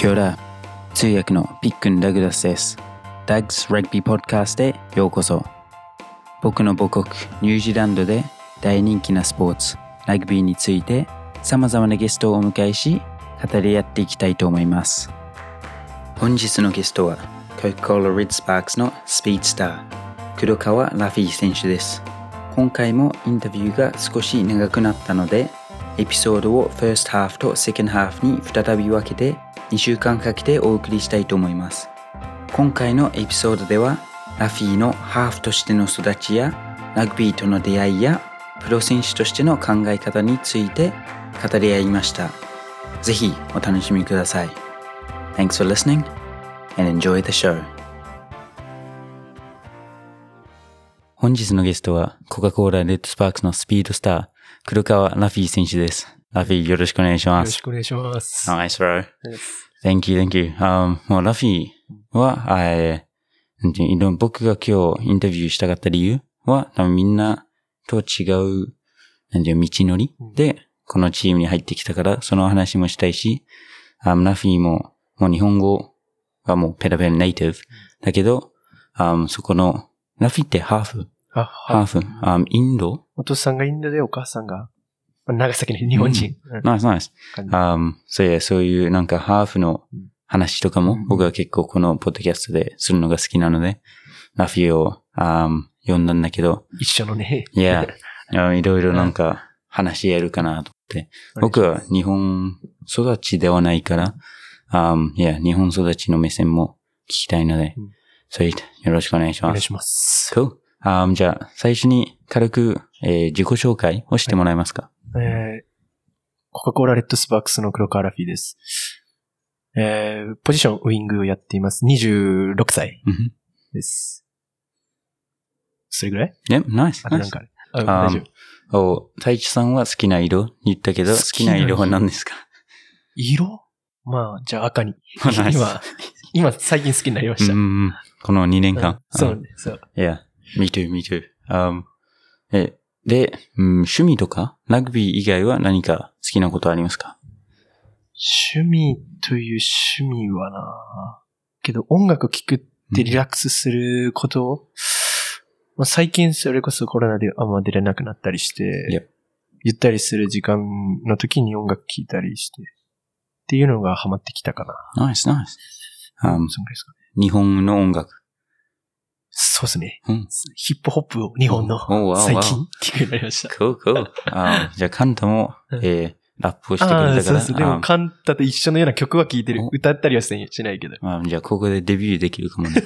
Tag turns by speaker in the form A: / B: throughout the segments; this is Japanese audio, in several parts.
A: キョラ通訳のピックン・ダグラスです。ダグス・ラグビー・ポッドキャストへようこそ。僕の母国ニュージーランドで大人気なスポーツ、ラグビーについて様々なゲストをお迎えし、語り合っていきたいと思います。本日のゲストは、Coca-Cola Red Sparks のスピードスター、黒川ラフィー選手です。今回もインタビューが少し長くなったので、エピソードを First Half と Second Half に再び分けて2週間かけてお送りしたいと思います。今回のエピソードでは、ラフィーのハーフとしての育ちや、ラグビーとの出会いや、プロ選手としての考え方について語り合いました。ぜひお楽しみください。Thanks for listening and enjoy the show. 本日のゲストは、コカ・コーラレッドスパークスのスピードスター、黒川ラフィー選手です。ラフィーよろしくお願いし
B: よ
A: ます。
B: ろしくお願いします。
A: Nice, bro.
B: です
A: Thank you, thank you. Um, もうラフィーは、えーなんていうの僕が今日インタビューしたかった理由は、多分みんなと違う、なんていうの道のり
B: うん
A: で、このチームに入ってきたから、その話もしたいし、あラフィーも、もう日本語はもうペラペラネイティブ。だけど、あそこの、ラフィーってハーフ？ハーフ？あインド？
B: お父さんがインドでお母さんが、まあ長崎の日本人。うん
A: ナイスナイス。そういや、そういうなんかハーフの
B: うん
A: 話とかも
B: うん
A: 僕は結構このポッドキャストでするのが好きなので、ラフィーをあ呼んだんだけど、
B: 一緒のね。
A: いや、あいろいろなんか話し合えるかなと思って。僕は日本育ちではないから、あいや、日本育ちの目線も聞きたいので
B: うん、
A: それよろしくお願いします。
B: お願いします。
A: Cool. あじゃあ、最初に軽く、えー自己紹介をしてもらえますか、
B: えー、コカ・コーラレッドスパークスの黒川ラフィーです。えー、ポジションウィングをやっています。26歳
A: うん
B: です。それぐらい？
A: ね、ナイス。
B: あとなんかある？あ、
A: あ
B: 大丈夫。
A: お、太一さんは好きな色？言ったけど、好
B: 好きな色
A: は何ですか？
B: 色？まあ、じゃあ赤に。今、今最近好きになりました。
A: うんうんこの2年間。
B: うんそうね、そう。
A: いや、me too, me too. Um, え、で、うん、趣味とか、ラグビー以外は何か好きなことありますか？
B: 趣味という趣味はなけど音楽聴くってリラックスすることを、まあ、最近それこそコロナであんま出れなくなったりし.て、ゆったりする時間の時に音楽聴いたりして、っていうのがハマってきたかな。
A: ナイス、ナイス。Um。日本の音楽。
B: そうですね。
A: うん。
B: ヒップホップを日本の最近聴くようになりました。
A: cool, cool. あじゃあ、カンタも、
B: うん
A: えーラップをしてくれたから。
B: そうです。でも、
A: あ
B: カンタと一緒のような曲は聴いてる
A: お。
B: 歌ったりはしないけど。
A: あじゃあ、ここでデビューできるかもね。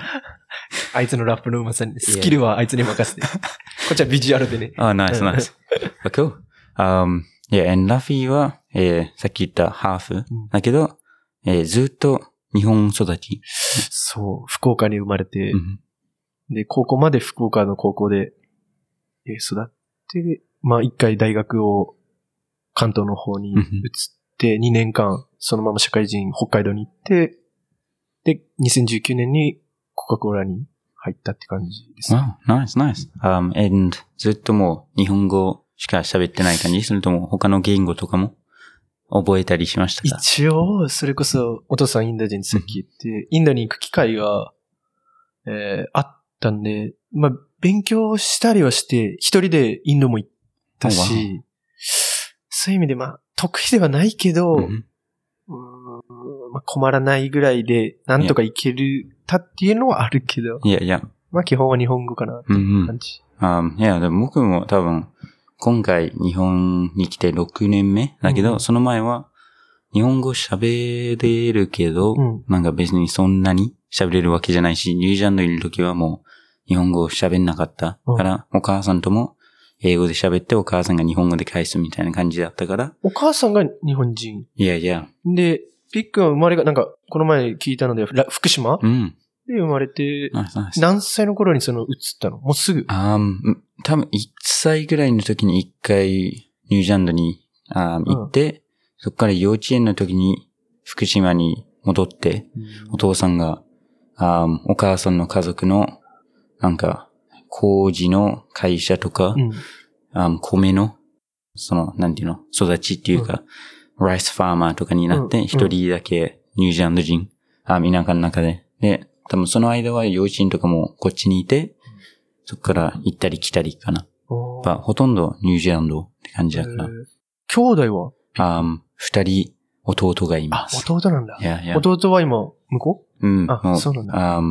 B: あいつのラップのうまさに、スキルはあいつに任せて。こっちはビジュアルでね。
A: あ、ナイス、ナイス。cool. Um, yeah, and ラフィーは、えーさっき言ったハーフ。
B: ん
A: だけど、えーずっと日本育ち。
B: そう、福岡に生まれて、
A: うん
B: で、高校まで福岡の高校で、えー育って、まあ一回大学を関東の方に移
A: うん
B: って、2年間そのまま社会人北海道に行って、で、2019年にコカ・コーラに入ったって感じです。
A: Wow, nice, nice. Um, and ずっともう日本語しか喋ってない感じ？それとも他の言語とかも？覚えたりしましたか？
B: 一応、それこそ、お父さんインド人さっき言って、インドに行く機会が、えーあったんで、まあ、勉強したりはして、一人でインドも行った
A: お
B: し、そういう意味で、まあ、得意ではないけど、
A: うん。
B: まあ、困らないぐらいで、なんとかいけるたっていうのはあるけど、
A: いやいや。
B: まあ、基本は日本語かなって
A: うんうん。
B: 感じ。
A: Um, いや、でも僕も多分、今回日本に来て6年目だけど、
B: うん。
A: その前は日本語喋れるけど、
B: うん。
A: なんか別にそんなに喋れるわけじゃないし、ニュージーランドにいる時はもう日本語喋んなかった
B: うん。
A: から、お母さんとも英語で喋ってお母さんが日本語で返すみたいな感じだったから、
B: お母さんが日本人？
A: いやいや、
B: で、ピックは生まれが、なんか、この前聞いたので、ら福島？
A: うん、
B: で生まれて。何歳の頃にその移ったの？もうすぐ。
A: あ多分1歳ぐらいの時に1回ニュージーランドにあー行って、そこから幼稚園の時に福島に戻って、お父さんが、あーお母さんの家族の、なんか、工事の会社とか、
B: うん。
A: 米の、その、なんていうの、育ちっていうか、ライスファーマーとかになって、
B: うん
A: 一人だけニュージーランド人、あ、田舎の中で。で、多分その間は幼稚園とかもこっちにいて、そこから行ったり来たりかな。
B: おー
A: まあ、ほとんどニュージーランドって感じだから
B: え。ー兄弟は？
A: あー二人弟がい
B: あ
A: ま、す。
B: 弟なんだ
A: い。やいや。
B: 弟は今、向こ
A: う？ん。
B: あ
A: も
B: そうなんだ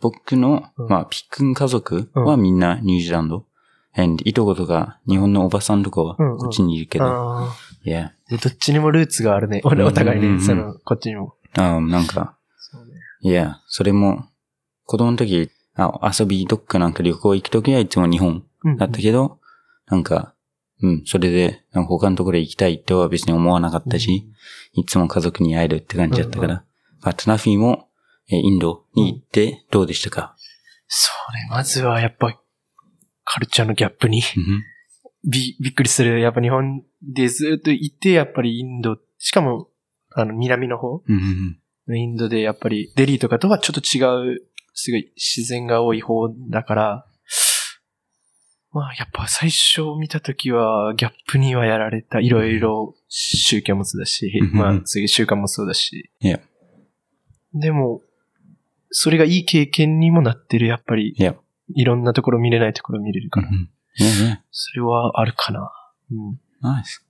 A: 僕の、
B: うん
A: まあ、ピックン家族はみんなニュージーランド。and いとことか、日本のおばさんとかは
B: うんうん
A: こっちにいるけど。いや、
B: でどっちにもルーツがあるね。おお互いね、
A: うんうんうん
B: その、こっちにも。
A: あーなんか。いや、それも、子供の時、あ遊び、どっかなんか旅行行く時はいつも日本
B: うん。
A: だったけど、なんか、うん、それで、他のところ行きたいとは別に思わなかったし、いつも家族に会えるって感じだったから。あとナフィも、えーインドに行ってどうでしたか、
B: そうね。まずはやっぱ、カルチャーのギャップに。
A: うん。
B: び、びっくりする。やっぱ日本でずっといて、やっぱりインド、しかも、あの、南の方。
A: うんうん
B: インドでやっぱり、デリーとかとはちょっと違う、すごい自然が多い方だから、まあやっぱ最初見たときはギャップにはやられた。いろいろ宗教もそうだし、
A: うん
B: まあそういう習慣もそうだし。
A: いや
B: でも、それがいい経験にもなってる。やっぱり、
A: いや、
B: いろんなところ見れないところ見れるから。それはあるかな。うん。
A: ナイス。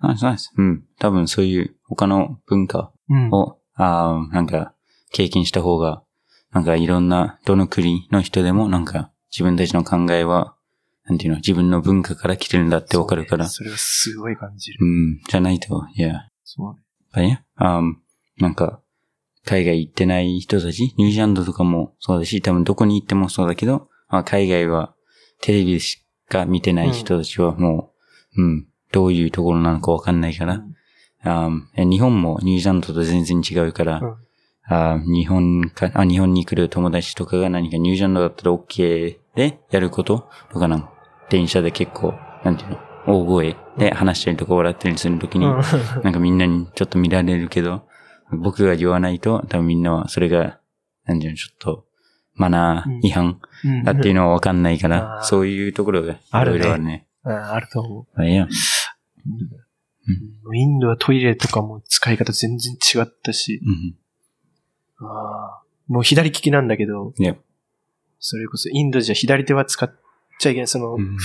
A: ナイスナイス。うん。多分そういう他の文化
B: うん。
A: を、あーなんか、経験した方が、なんかいろんな、どの国の人でも、なんか、自分たちの考えは、なんていうの、自分の文化から来てるんだってわかるから。
B: それはすごい感じる。
A: うん。じゃないと、いや。
B: そうね。
A: いや、あなんか、海外行ってない人たち、ニュージーランドとかもそうだし、多分どこに行ってもそうだけど、まあ、海外はテレビしか見てない人たちはもう、うん、どういうところなのかわかんないから、あえ日本もニュージーランドと全然違うから、
B: うん。
A: あ日本かあ、日本に来る友達とかが何かニュージーランドだったら OK でやることとかなん電車で結構、なんていうの、大声で話したりとか笑ったりするときに、
B: うん。
A: なんかみんなにちょっと見られるけど、僕が言わないと、多分みんなはそれが、なんていうの、ちょっと、マナー違反
B: うん。
A: だっていうのはわかんないから、そういうところがいろいろあるね。
B: ああると思
A: あいや、
B: う。インドはトイレとかも使い方全然違ったし、
A: うん。
B: ああもう左利きなんだけど、
A: いや、
B: それこそインドじゃ左手は使っちゃいけない、その、
A: うん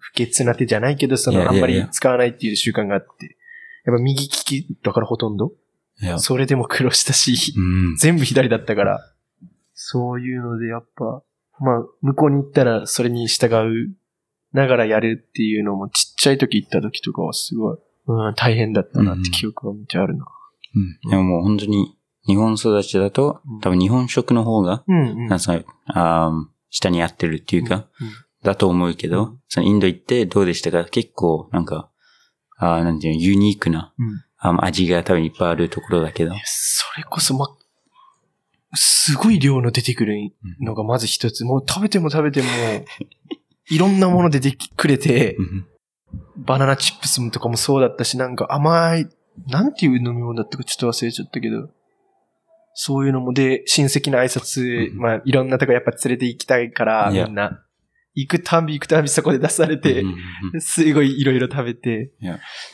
B: 不潔な手じゃないけど、その、あんまり使わないっていう習慣があって、やっぱ右利きだからほとんど、それでも苦労したし、
A: うん。
B: 全部左だったから、そういうのでやっぱ、まあ、向こうに行ったらそれに従うながらやるっていうのもちっちゃい時行った時とかはすごい、うん、大変だったなって記憶がめっちゃあるな。
A: うん。でももう本当に、日本育ちだと
B: うん、
A: 多分日本食の方が、
B: うん、うん。
A: なんかそのあー下に合ってるっていうか、
B: うん
A: だと思うけど、
B: うん
A: そのインド行ってどうでしたか？結構、なんか、あーなんていうの、ユニークな、
B: うん
A: あー味が多分いっぱいあるところだけど。
B: それこそ、ま、すごい量の出てくるのがまず一つ。もう食べても食べても、いろんなもの出てくれて、
A: うん
B: バナナチップスとかもそうだったし、なんか甘い、なんていう飲み物だったかちょっと忘れちゃったけど、そういうのもで、親戚の挨拶、
A: うん。
B: まあいろんなとこやっぱ連れて行きたいから、みんな。行くたんび行くたんびそこで出されてすごいいろいろ食べて。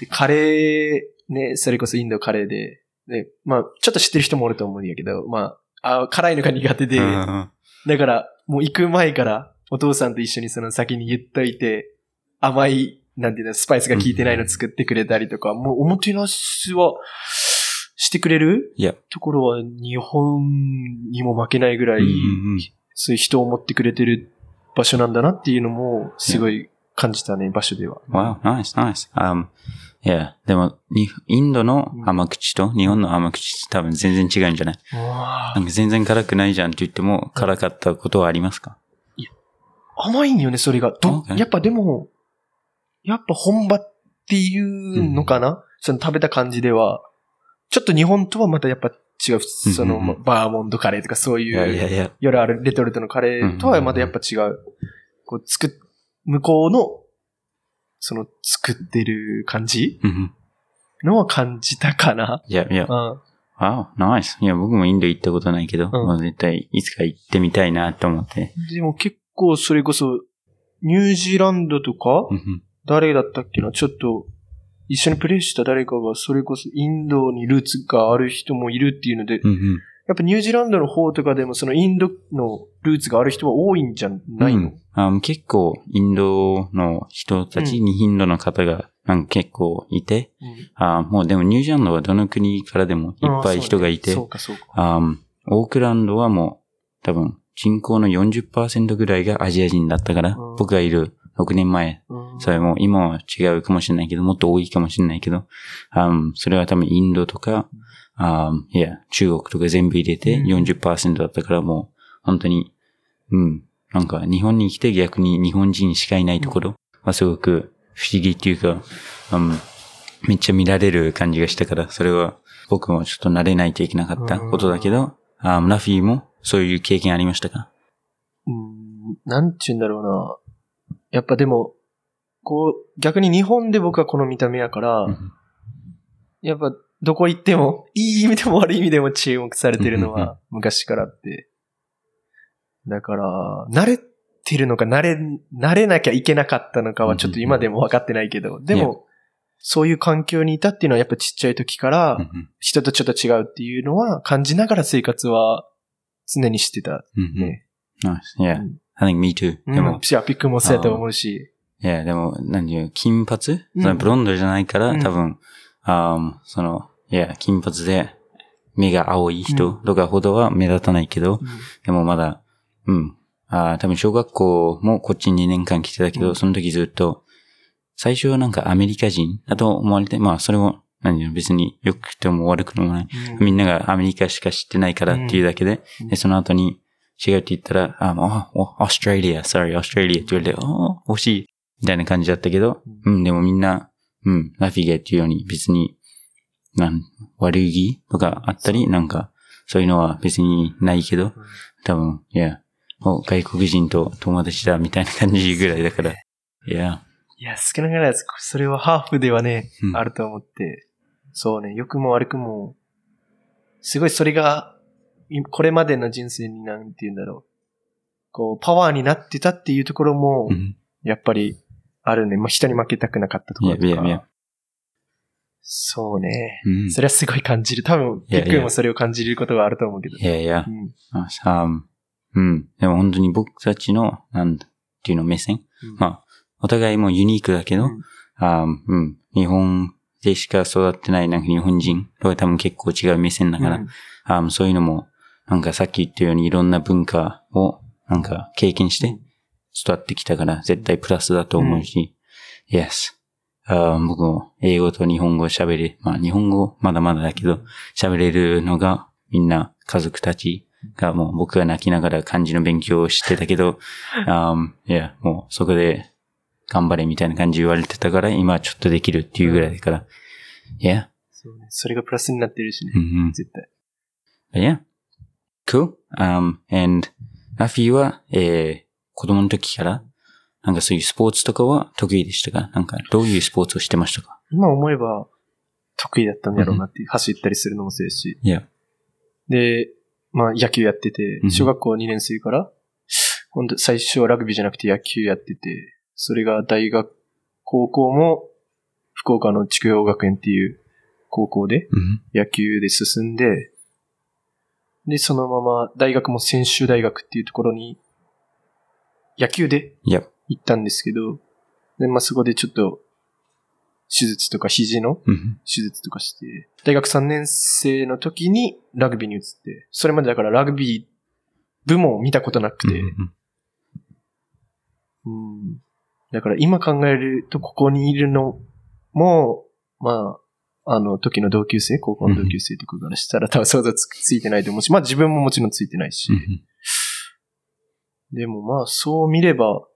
B: でカレー、ね、それこそインドカレーで、で、まあ、ちょっと知ってる人もおると思うんやけど、まあ、あ辛いのが苦手で、
A: うん。
B: だから、もう行く前から、お父さんと一緒にその先に言っといて、甘い、なんていうの、スパイスが効いてないの作ってくれたりとか、もうおもてなしは、してくれる？
A: いや、
B: ところは日本にも負けないぐらい、そういう人を持ってくれてる場所なんだなっていうのも、すごい感じたね、場所では。
A: Wow, nice, nice. Um, yeah, でも、にインドの甘口と日本の甘口多分全然違うんじゃない？なんか全然辛くないじゃんって言っても辛かったことはありますか？
B: 甘いんよね、それが。ど.やっぱでも、やっぱ本場っていうのかな、その食べた感じでは。ちょっと日本とはまたやっぱ違う。その、
A: うんうんうん
B: バーモントカレーとかそう
A: い
B: う。夜あるレトルトのカレーとはまたやっぱ違う。こう、作っ、向こうの、その、作ってる感じ
A: うんうん
B: のは感じたかな？
A: いやいや。
B: うん。
A: Wow, nice. いや、僕もインド行ったことないけど、
B: ん
A: まあ絶対いつか行ってみたいなと思って。
B: でも結構それこそ、ニュージーランドとか、
A: うんうん
B: 誰だったっけな？ちょっと、一緒にプレイした誰かが、それこそインドにルーツがある人もいるっていうので、
A: うんうん。
B: やっぱニュージーランドの方とかでもそのインドのルーツがある人は多いんじゃないの、
A: うん。あ結構、インドの人たち、
B: う
A: にインドの方がなんか結構いて、
B: うん。
A: あもうでもニュージーランドはどの国からでもいっぱい人がいて、
B: そうか、そうか。
A: あオークランドはもう多分人口の40%ぐらいがアジア人だったから、
B: うん。
A: 僕がいる6年前、
B: うん。
A: それも今は違うかもしれないけど、もっと多いかもしれないけど、あそれは多分インドとか、あいや、中国とか全部入れて
B: うん。
A: 40%だったからもう本当に、うん、なんか日本に来て逆に日本人しかいないところはすごく不思議っていうか、うん、めっちゃ見られる感じがしたから、それは僕もちょっと慣れないといけなかったことだけど、あラフィーもそういう経験ありましたか？
B: うん、なんて言うんだろうな。やっぱでも、こう、逆に日本で僕はこの見た目やから、
A: うん
B: やっぱどこ行っても、いい意味でも悪い意味でも注目されてるのは昔からあって。だから、慣れてるのか慣れ、慣れなきゃいけなかったのかはちょっと今でも分かってないけど、でも、そういう環境にいたっていうのはやっぱちっちゃい時から
A: うん
B: 人とちょっと違うっていうのは感じながら生活は常にしてた
A: うんうん
B: ね。
A: Nice. Yeah.
B: うん
A: I think me too.
B: うん。
A: でも、
B: ピックもそうやと思うし。
A: いや、でも、何言う、金髪、
B: うん。
A: そのブロンドじゃないから、
B: うん。
A: 多分、あーその、いや、金髪で、目が青い人とかほどは目立たないけど、でもまだ、うん。あー多分小学校もこっち2年間来てたけど、
B: うん。
A: その時ずっと、最初はなんかアメリカ人？だと思われて、まあそれも、何言う、別に良くても悪くてもない。
B: うん。
A: みんながアメリカしか知ってないからっていうだけで、
B: うん。
A: で、その後に違うって言ったら、あ、もう、オーストラリア、sorry, オーストラリアって言われて、あ惜しい、みたいな感じだったけど、うん、でもみんな、うん、ラフィゲっていうように別に、なん、悪い気とかあったり、なんか、そういうのは別にないけど、多分、いや、お外国人と友達だみたいな感じぐらいだから、いや、
B: いや、少なからず、それはハーフではね、
A: うん。
B: あると思って。そうね、良くも悪くも、すごいそれが、いこれまでの人生になんて言うんだろう。こう、パワーになってたっていうところも
A: う、ん、
B: やっぱり、あるね。まあ、人に負けたくなかったところと
A: いやいやいや
B: か。そうね。
A: うん。
B: それはすごい感じる。多分、
A: いやいや
B: ピックもそれを感じることがあると思うけど。
A: いやいや
B: うん。
A: でも本当に僕たちの、なんていうの、目線？
B: うん
A: まあ、お互いもユニークだけど、
B: うん
A: あうん。日本でしか育ってないなんか日本人とは多分結構違う目線だから、
B: うん
A: あそういうのも、なんかさっき言ったようにいろんな文化をなんか経験して育ってきたから絶対プラスだと思うし、Yes. あ僕も英語と日本語喋れ、まあ日本語まだまだだけど喋れるのがみんな家族たちがもう僕が泣きながら漢字の勉強をしてたけど、あいや、もうそこで頑張れみたいな感じ言われてたから今ちょっとできるっていうぐらいだから、いや、
B: そうね。それがプラスになってるしね
A: う。んうん。
B: 絶対。
A: But yeah. Cool. Um, and ラフィーは、えー、子供の時から、なんかそういうスポーツとかは得意でしたか？なんかどういうスポーツをしてましたか？
B: 今思えば、得意だったんやろうなっていう、走ったりするのもそうやし。
A: いや。
B: で、まあ野球やってて
A: う、ん
B: 小学校2年生から、本当最初はラグビーじゃなくて野球やってて、それが大学、高校も、福岡の筑陽学園っていう高校で
A: うん。
B: 野球で進んで、で、そのまま大学も専修大学っていうところに、野球で。行ったんですけど、で、まあそこでちょっと、手術とか肘の
A: うん。
B: 手術とかして、大学3年生の時にラグビーに移って、それまでだからラグビー部門を見たことなくて、うんだから今考えるとここにいるのも、まあ、あの時の同級生、高校の同級生とかからしたら多分想像つついてないと思うし、まあ自分ももちろんついてないし、でもまあそう見れば、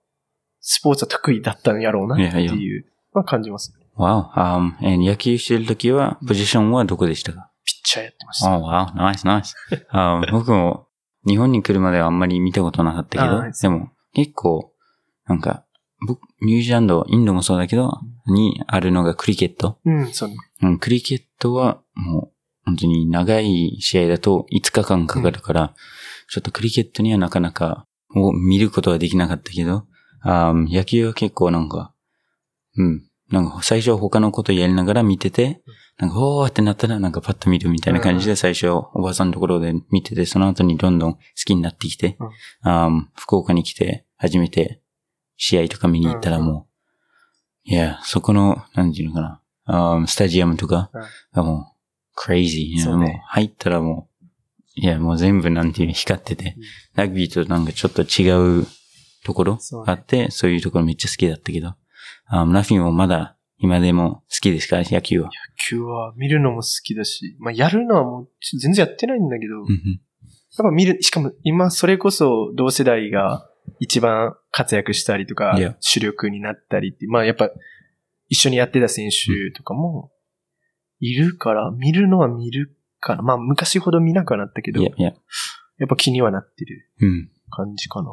B: スポーツは得意だったんやろうなって
A: い
B: う、まあ感じますね。
A: Wow. Um, and 野球してる時は、ポジションはどこでしたか？
B: ピッチャーやってました。
A: Oh, wow. Nice, nice. あ僕も日本に来るまではあんまり見たことなかったけどでも結構、なんか、僕、ニュージーランド、インドもそうだけど、にあるのがクリケット。
B: うん、そうね。
A: うん、クリケットはもう本当に長い試合だと5日間かかるから、ちょっとクリケットにはなかなかを見ることはできなかったけど、あー野球は結構なんか、うん、なんか最初他のことやりながら見てて、なんか、おーってなったらなんかパッと見るみたいな感じで最初おばさんのところで見てて、その後にどんどん好きになってきて、あー福岡に来て初めて試合とか見に行ったらもう、いや、そこの、なんていうのかな、あースタジアムとかがもう、クレイジー。もう入ったらもう、いや、もう全部なんていうの光ってて、
B: うん。
A: ラグビーとなんかちょっと違うところあって、そういうところめっちゃ好きだったけど、あーラフィンもまだ今でも好きですか？野球は。
B: 野球は見るのも好きだし、まあやるのはもう全然やってないんだけど、やっぱ見る、しかも今それこそ同世代が一番活躍したりとか主力になったりって、まあやっぱ一緒にやってた選手とかもいるから、見るのは見るから、まあ昔ほど見なくはなったけど、やっぱ気にはなってる
A: うん。
B: 感じかな。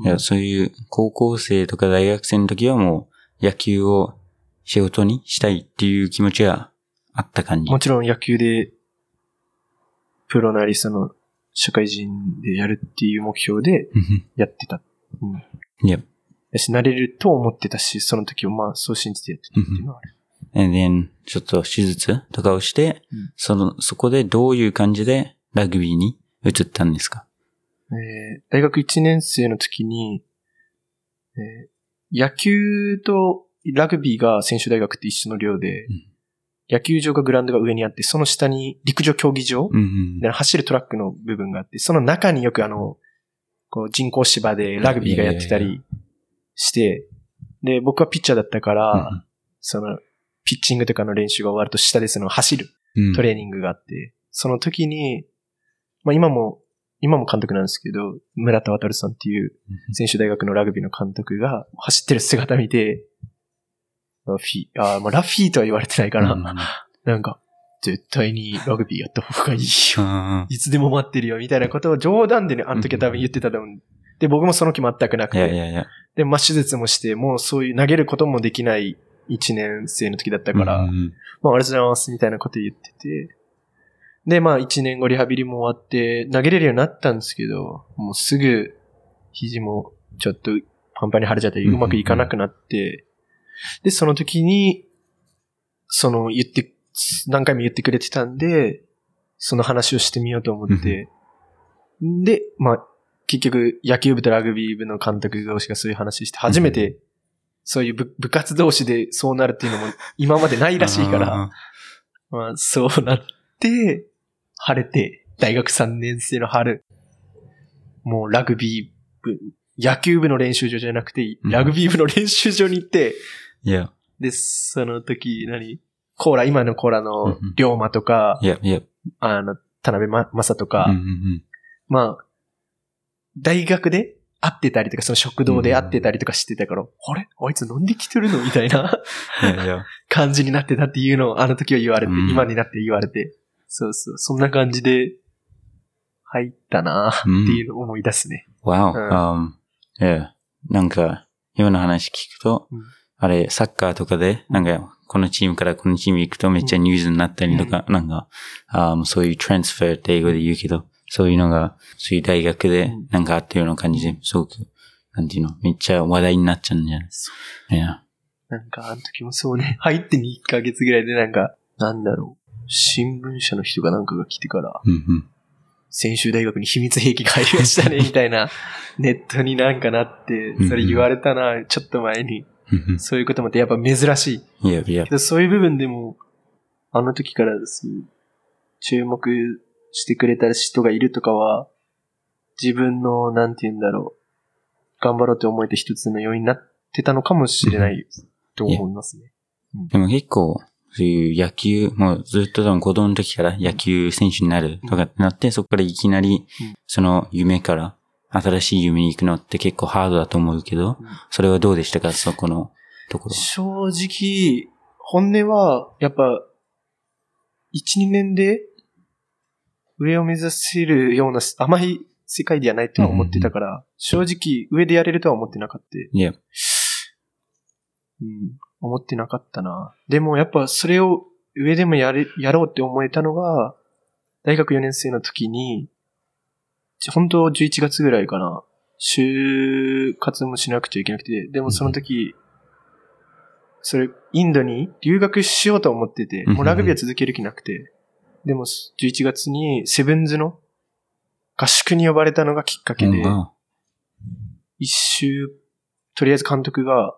A: いや、そういう高校生とか大学生の時はもう野球を仕事にしたいっていう気持ちがあった感じ。
B: もちろん野球で、プロなりその、社会人でやるっていう目標で
A: うん
B: やってた。うん。
A: うんいや、
B: やし、なれると思ってたし、その時はまあ、そう信じてやってたっていうのはある。
A: and then ちょっと手術とかをして、
B: うん
A: その、そこでどういう感じでラグビーに移ったんですか？
B: えー大学1年生の時に、えー野球とラグビーが選手大学って一緒の寮で、
A: うん
B: 野球場がグラウンドが上にあって、その下に陸上競技場、
A: うんうん。
B: で走るトラックの部分があって、その中によくあの、こう人工芝でラグビーがやってたりして、で、僕はピッチャーだったから、その、ピッチングとかの練習が終わると下でその走る
A: うん。
B: トレーニングがあって、その時に、まあ今も、今も監督なんですけど、村田渡さんっていう選手大学のラグビーの監督が走ってる姿見て、ラフィー、あーまあラフィーとは言われてないかな。
A: うん
B: なんか、絶対にラグビーやった方がいいよ。
A: うん
B: いつでも待ってるよ、みたいなことを冗談でね、あの時は多分言ってたと思う。で、僕もその気全くなくて。
A: いやいやいや。
B: で、まあ手術もして、もうそういう投げることもできない1年生の時だったから、
A: うんうん
B: まあ、ありがとうございます、みたいなこと言ってて。で、まあ、1年後リハビリも終わって、投げれるようになったんですけど、もうすぐ、肘もちょっとパンパンに腫れちゃって、
A: うん
B: うまくいかなくなって、で、その時に、その言って、何回も言ってくれてたんで、その話をしてみようと思って、で、まあ、結局、野球部とラグビー部の監督同士がそういう話して、初めて、そういう部部活同士でそうなるっていうのも今までないらしいから、
A: あ
B: まあ、そうなって、晴れて、大学3年生の春、もうラグビー部、野球部の練習場じゃなくて、
A: うん。
B: ラグビー部の練習場に行って、
A: ーいや、
B: で、その時、何？コーラ、今のコーラの
A: うんうん。
B: 龍馬とか。あの、田辺ま正とか、
A: うんうんうん。
B: まあ、大学で会ってたりとか、その食堂で会ってたりとかしてたから、あれ？あいつ飲んできてるの？みたいな。感じになってたっていうのをあの時は言われて、
A: うん
B: 今になって言われて、そうそう、そんな感じで入ったなっていうのを思い出すね。
A: Wow.
B: うん。
A: Um, yeah. なんか、今の話聞くと、
B: うん。
A: あれ、サッカーとかで、なんか、このチームからこのチーム行くとめっちゃニュースになったりとか、なんか、あーそういうトランスファーって英語で言うけど、そういうのが、そういう大学で
B: うん。
A: なんかあったような感じで、すごく、なんていうの、めっちゃ話題になっちゃうんじゃない？
B: そ
A: いや。
B: なんかあの時もそうね、入って2ヶ月ぐらいでなんか、なんだろう、新聞社の人がなんかが来てから、
A: うんうん。
B: 専修大学に秘密兵器が入りましたね、みたいな、ネットになんかなって、それ言われたな、ちょっと前に。
A: うん
B: そういうこともってやっぱ珍しい。
A: うん。いやいや
B: そういう部分でも、あの時からそう注目してくれた人がいるとかは、自分の、なんて言うんだろう、頑張ろうって思えて一つの要因になってたのかもしれないと思いますね。
A: でも結構、そういう野球、もうずっと多分子供の時から野球選手になるとかってなって、そこからいきなり
B: うん、
A: その夢から新しい夢に行くのって結構ハードだと思うけど、
B: うん。
A: それはどうでしたか？そこのところ。
B: 正直、本音は、やっぱ、1、2年で上を目指せるような甘い世界ではないとは思ってたから、正直上でやれるとは思ってなかった。
A: いや、
B: うん、思ってなかったな。でもやっぱそれを上でもやれ、やろうって思えたのが、大学4年生の時に、ち本当11月ぐらいかな。就活もしなくちゃいけなくて、でもその時、それ、インドに留学しようと思ってて、
A: うん。
B: もうラグビーは続ける気なくて、でも11月にセブンズの合宿に呼ばれたのがきっかけで、
A: うん。
B: 一周、とりあえず監督が、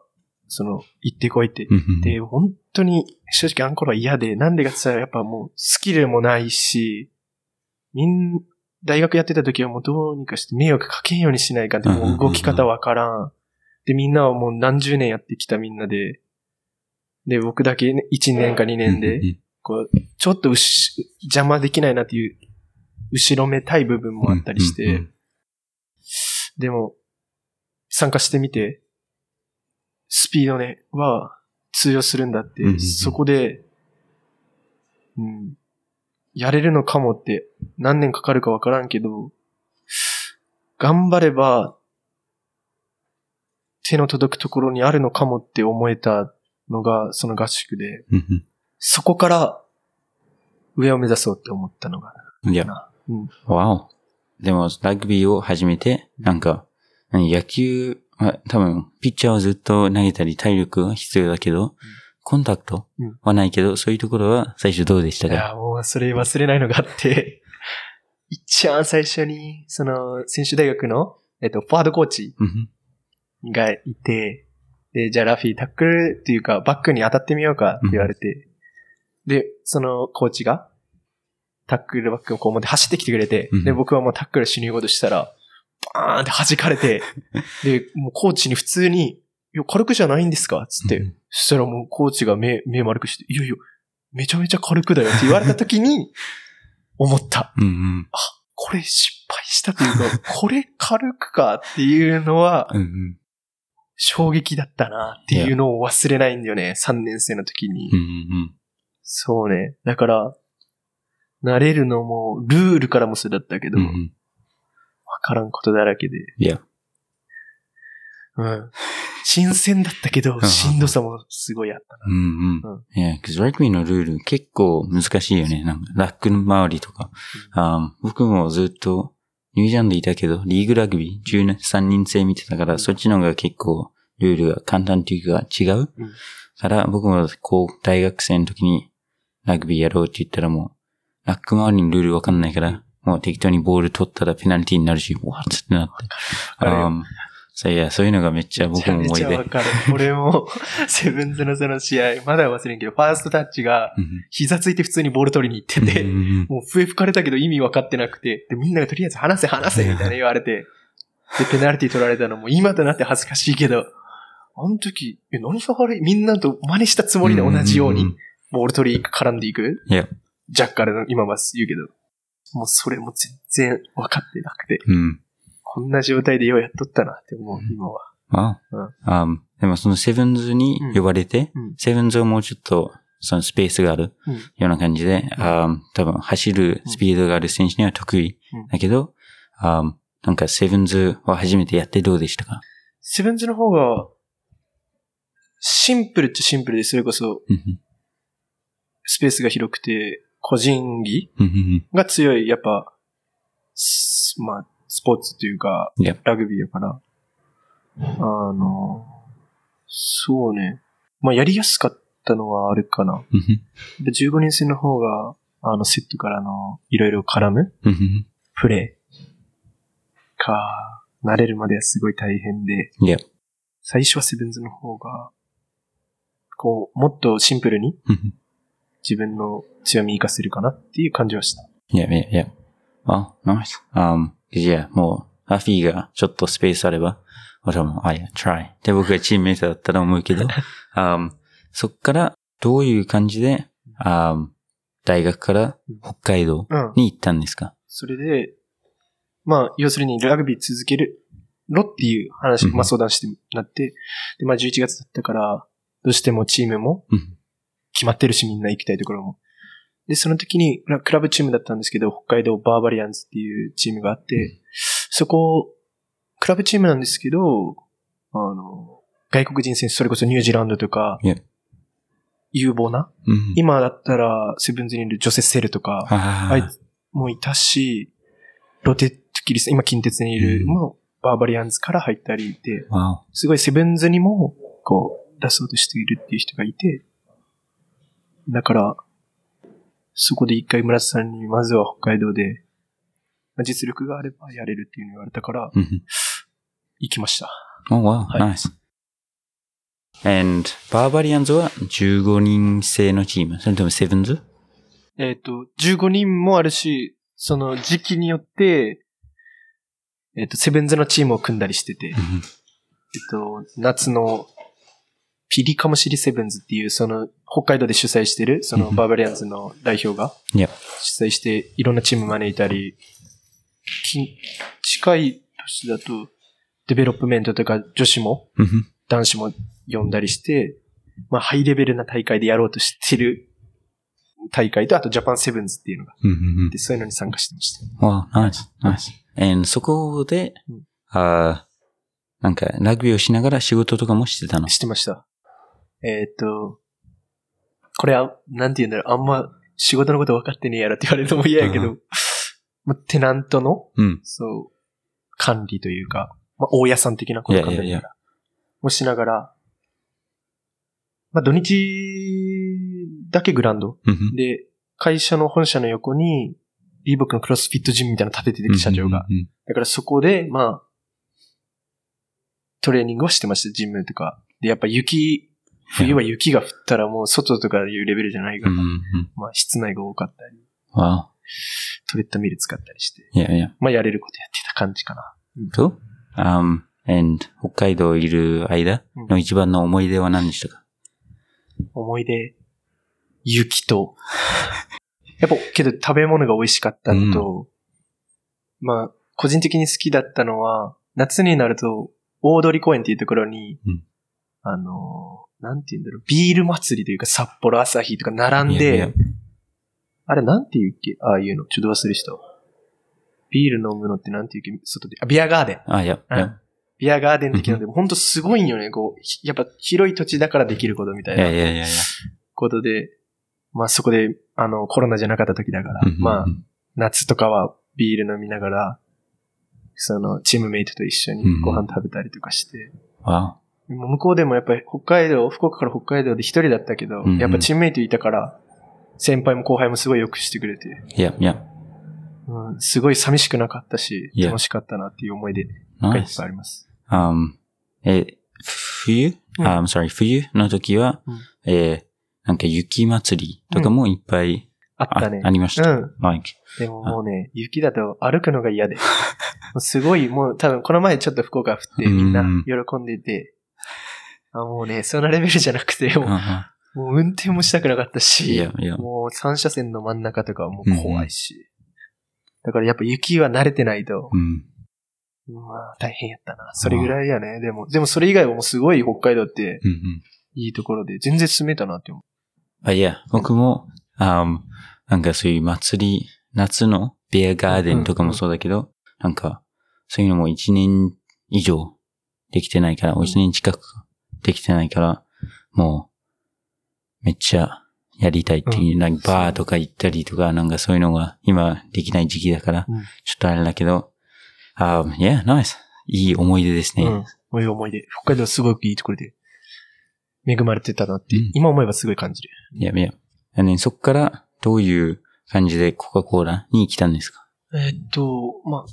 B: その、行ってこいって。で、本当に正直あの頃は嫌で、なんでかって言ったらやっぱもうスキルもないし、みん、大学やってた時はもうどうにかして迷惑かけんようにしないかって、もう動き方わからん。で、みんなはもう何十年やってきたみんなで、で、僕だけね1年か2年でこう、ちょっとうし邪魔できないなっていう、後ろめたい部分もあったりして、でも、参加してみて、スピードね、は通用するんだって、
A: うんうんうん
B: そこで、うん、やれるのかもって、何年かかるかわからんけど、頑張れば、手の届くところにあるのかもって思えたのが、その合宿で、
A: うんうん
B: そこから、上を目指そうって思ったのが、
A: いや、
B: うん。
A: わお。でも、ラグビーを始めて、なんか、何野球は多分、ピッチャーはずっと投げたり体力が必要だけど、コンタクト
B: うん。
A: はないけど、そういうところは最初どうでしたか？
B: いや、もうそれ忘れないのがあって、一番最初に、その、選手大学の、えっと、フォワードコーチ
A: うん。
B: がいて、で、じゃあラフィータックルっていうか、バックに当たってみようかって言われて、で、そのコーチが、タックルバックをこう持って走ってきてくれて
A: うん、
B: で、僕はもうタックルしに行こうとしたら、バーンって弾かれて、で、もうコーチに普通に、いや、軽くじゃないんですか？つって、
A: うん
B: そしたらもうコーチが目、目丸くして、いやいや、めちゃめちゃ軽くだよって言われた時に、思った。
A: うんうん
B: これ失敗したというか、これ軽くかっていうのは
A: うんうん
B: 衝撃だったなっていうのを忘れないんだよね。3年生の時に。
A: うんうん
B: そうね。だから、慣れるのも、ルールからもそうだったけど、わ
A: うんうん
B: からんことだらけで。
A: いや、
B: うん。新鮮だったけど、しんどさもすごいあったな。
A: うん
B: う
A: うん。いや、ラグビーのルール結構難しいよね。なんか、ラックの周りとか。あー僕もずっとニュージャンでいたけど、リーグラグビー13人制見てたから、そっちの方が結構ルールが簡単っていうか違う？
B: うん
A: から僕もこう、大学生の時にラグビーやろうって言ったらもう、ラック周りのルールわかんないから、もう適当にボール取ったらペナルティーになるし、わっってなって。あーそういや、そういうのがめっちゃ僕も思い出。
B: めちゃめちゃわ。かる。俺も、セブンズのその試合、まだ忘れんけど、ファーストタッチが、
A: うん
B: 膝ついて普通にボール取りに行ってて、もう笛吹かれたけど意味分かってなくて、で、みんながとりあえず話せ話せみたいな言われて、で、ペナルティ取られたのも今となって恥ずかしいけど、あの時、え、何が悪いみんなと真似したつもりで同じように
A: んん、
B: ボール取り絡んでいく？
A: いや、
B: ジャッカルの今は言うけど、もうそれも全然分かってなくて、
A: うん。
B: こんな状態でようやっとったなって思う、今は。
A: あ、あーでもそのセブンズに呼ばれて、
B: うん。
A: セブンズはもうちょっとそのスペースがある
B: うん。
A: ような感じで、あー多分走るスピードがある選手には得意
B: うん。
A: だけど、あーなんかセブンズは初めてやってどうでしたか？
B: セブンズの方が、シンプルっちゃシンプルで、それこそ
A: うん。
B: スペースが広くて、個人技が強い、やっぱ、すまあ、スポーツというか、ラグビーやから、あの、そうね。まあ、やりやすかったのはあるかな。
A: うん
B: で15人制の方が、あの、セットからの、いろいろ絡むプレイか、慣れるまではすごい大変で、最初はセブンズの方が、こう、もっとシンプルに
A: うん。
B: 自分の強み活かせるかなっていう感じはした。
A: いや、いや、いや。あ、ナイス。あいや、もう、アフィーがちょっとスペースあれば、俺はもう、あ、いや、try。で、僕がチームメイトだったら思うけど、あ そっからどういう感じで、あ大学から北海道
B: うん。
A: に行ったんですか？
B: それで、まあ、要するにラグビー続けるろっていう話、
A: うん
B: まあ相談してなって、で、まあ11月だったから、どうしてもチームも
A: うん
B: 決まってるしみんな行きたいところも。で、その時に、ラクラブチームだったんですけど、北海道バーバリアンズっていうチームがあって、そこ、クラブチームなんですけど、あの、外国人選手、それこそニュージーランドとか有望な、
A: うん。
B: 今だったらセブンズにいるジョセ・セルとか、
A: あ
B: あいつもいたし、ロテッドキリス、今近鉄にいる、
A: うん。
B: もうバーバリアンズから入ったりで、
A: わ
B: すごいセブンズにも、こう、出そうとしているっていう人がいて、だから、そこで一回村瀬さんに、まずは北海道で、まあ実力があればやれるっていうの言われたから。行きました。
A: Oh, wow. And バーバリアンズは15人制のチームそれともセブンズ？
B: えっ、と、15人もあるし、その時期によって、えっ、と、セブンズのチームを組んだりしてて、えっと、夏のピリカムシリセブンズっていう、その、北海道で主催してる、その
A: うん
B: バーバリアンズの代表が.主催して、いろんなチーム招いたり、き近い年だと、デベロップメントとか女子も、
A: うん
B: 男子も呼んだりして、まあ、ハイレベルな大会でやろうとしてる大会と、あとジャパンセブンズっていうのがで、そういうのに参加してました。
A: Wow, nice, nice. And そこで
B: うん、
A: あーなんかラグビーをしながら仕事とかもしてたの？
B: してました。えーっと、これは、なんて言うんだろう、あんま仕事のこと分かってねえやろって言われるのも嫌やけ
A: う
B: ど、まあ、テナントの、
A: うん。
B: そう、管理というか、まあ、大家さん的なこと考えながら、もしながら、まあ、土日だけグラウンド。で、会社の本社の横に、リーボックのクロスフィットジムみたいなの建ててて、社長が。。だからそこで、まあ、トレーニングをしてました、ジムとか。で、やっぱ雪、冬は雪が降ったらもう外とかいうレベルじゃないから、
A: うんうんうん。
B: まあ室内が多かったり、
A: Wow.
B: トレッドミル使ったりして、
A: Yeah, yeah.
B: まあやれることやってた感じかな。
A: Cool. Um, and 北海道いる間の一番の思い出は何でしたか？
B: 思い出、雪と、やっぱけど食べ物が美味しかったのと、まあ、個人的に好きだったのは、夏になると、大通公園っていうところに、
A: うん
B: あの、なんて言うんだろう、ビール祭りというか札幌朝日とか並んで、あれなんて言うっけ？ああいうの。ちょっと忘れしたわ。ビール飲むのってなんて言うっけ？外で。あ、ビアガーデン。
A: あ、いや、いや
B: うん。ビアガーデン的なので、ほんとすごいんよね。こう、ひやっぱ広い土地だからできることみたいな
A: いやいやいやいや。
B: ことで、まあそこで、あの、コロナじゃなかった時だから、
A: うんうんうん
B: まあ、夏とかはビール飲みながら、その、チームメイトと一緒にご飯食べたりとかして、
A: Wow.
B: でも向こうでもやっぱり北海道、福岡から北海道で一人だったけど、
A: うんうん
B: やっぱチームメイトいたから、先輩も後輩もすごいよくしてくれて、
A: いやいや。
B: うん、すごい寂しくなかったし、
A: Yeah.
B: 楽しかったなっていう思い出がいっ
A: Nice.
B: ぱいあります。
A: Um, え、冬、
B: うん
A: あ I'm sorry, 冬の時は、
B: うん
A: えーなんか雪祭りとかもいっぱいあ,、
B: あったね。
A: ありました。
B: うん。
A: like,
B: でももうね、雪だと歩くのが嫌で。すごい、もう多分この前ちょっと福岡降って
A: うん
B: みんな喜んでて、あもうね、そのレベルじゃなくて、もう
A: あ
B: もう運転もしたくなかった
A: い
B: し
A: や、いや。
B: もう三車線の真ん中とかはもう怖いし。だからやっぱ雪は慣れてないと、
A: うん。
B: まあ大変やったな。それぐらいやね。でも、でもそれ以外はもうすごい北海道って
A: うんうん。
B: いいところで、全然住めたなって思
A: あ、いや、僕も、um, なんかそういう祭り、夏のビアガーデンとかもそうだけど、なんか、そういうのも一年以上できてないから、
B: ん
A: 一年近くできてないから、もう、めっちゃやりたいっていう、なんかバーとか行ったりとか、なんかそういうのが今できない時期だから、
B: うん
A: ちょっとあれだけど、あ、いや、ナイス。いい思い出です
B: う。
A: ね。
B: うん。こういう思い出。北海道すごくいいところで、恵まれてたなって、
A: うん
B: 今思えばすごい感じる。
A: いやいや。あのねそっからどういう感じでコカ・コーラに来たんですか？
B: えーっと、まあ、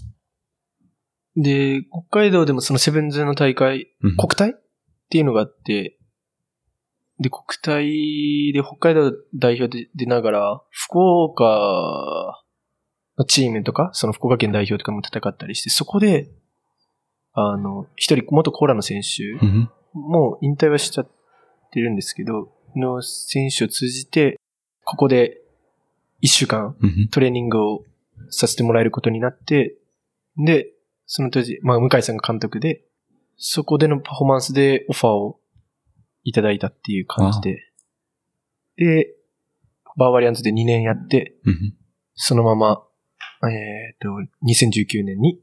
B: で、北海道でもそのセブンズの大会、
A: うん
B: 国体っていうのがあって、で、国体で北海道代表で出ながら、福岡のチームとか、その福岡県代表とかも戦ったりして、そこで、あの、一人元コーラの選手、
A: うん。
B: もう引退はしちゃってるんですけど、の選手を通じて、ここで一週間
A: うん。
B: トレーニングをさせてもらえることになって、で、その当時、まあ、向井さんが監督で、そこでのパフォーマンスでオファーをいただいたっていう感じで、で、バーバリアンズで2年やって、
A: うん
B: そのまま、えっ、と、2019年に、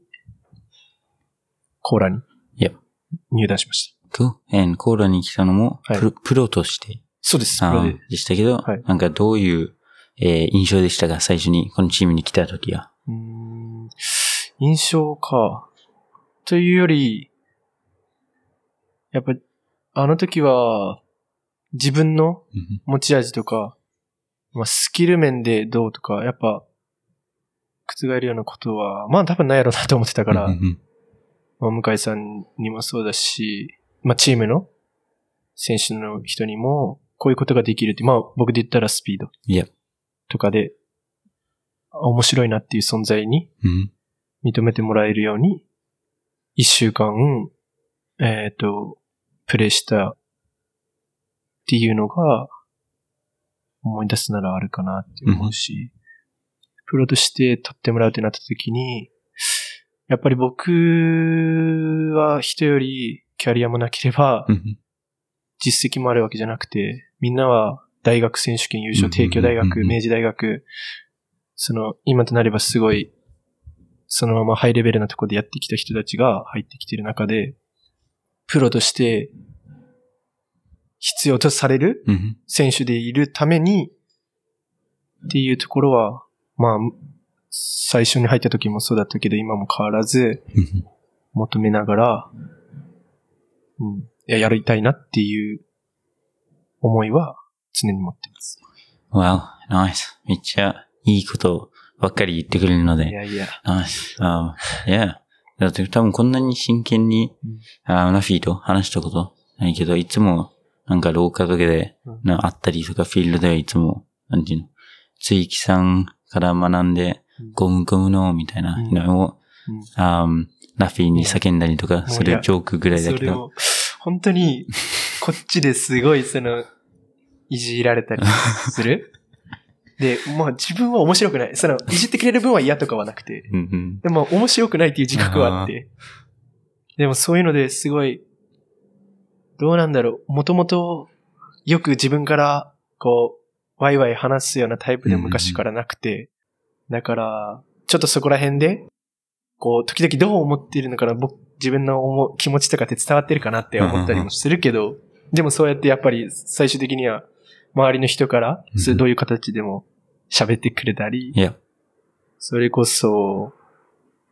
B: コーラに.入団しました。
A: Cool. And コーラに来たのも
B: はい
A: プロ,、プロとして
B: そうです、プで。
A: でしたけど、
B: はい
A: なんかどういう、えー印象でしたか？最初にこのチームに来た時は。
B: 印象か。というより、やっぱ、あの時は、自分の
A: Mhm.
B: 持ち味とか、まあ、スキル面でどうとか、やっぱ、覆るようなことは、まあ多分ないやろうなと思ってたから、
A: Mhm.
B: まあ、向井さんにもそうだし、まあチームの選手の人にも、こういうことができるって、まあ僕で言ったらスピード.とかで、あ面白いなっていう存在に
A: Mhm.
B: 認めてもらえるように、一週間、えっ、と、プレイしたっていうのが、思い出すならあるかなって思うし、プロとして取ってもらうってなった時に、やっぱり僕は人よりキャリアもなければ、
A: Mhm.
B: 実績もあるわけじゃなくて、みんなは大学選手権優勝、
A: うん
B: 帝京大学、
A: うんうん
B: 明治大学、その、今となればすごい、そのままハイレベルなところでやってきた人たちが入ってきてる中で、プロとして必要とされる
A: Mhm.
B: 選手でいるために、っていうところは、まあ、最初に入った時もそうだったけど、今も変わらず
A: Mhm.
B: 求めながら、うん、いや、やりたいなっていう思いは常に持ってます。
A: Wow, nice. めっちゃいいことばっかり言ってくれるの
B: い
A: で。
B: やいや、
A: Nice. Um, yeah. だって多分こんなに真剣に、あナフィーと話したことないけど、いつもなんか廊下とかで
B: うん。
A: な会ったりとかフィールドではいつも、なんていうの、ついきさんから学んで
B: うん、
A: ゴムゴムのみたいな
B: うん。
A: のを、
B: うん。
A: あーナフィーに叫んだりとか、
B: ん
A: それジョークぐらいだけど。
B: 本当に、こっちですごいその、いじられたりする？で、まあ自分は面白くない。その、いじってくれる分は嫌とかはなくて、
A: うんうん
B: でも面白くないっていう自覚はあって。でもそういうのですごい、どうなんだろう。もともとよく自分からこう、ワイワイ話すようなタイプで昔からなくて。だから、ちょっとそこら辺で、こう、時々どう思っているのかな、僕、自分の思う気持ちとかって伝わってるかなって思ったりもするけど、でもそうやってやっぱり最終的には、周りの人から、どういう形でも喋ってくれたり、
A: いや、
B: それこそ、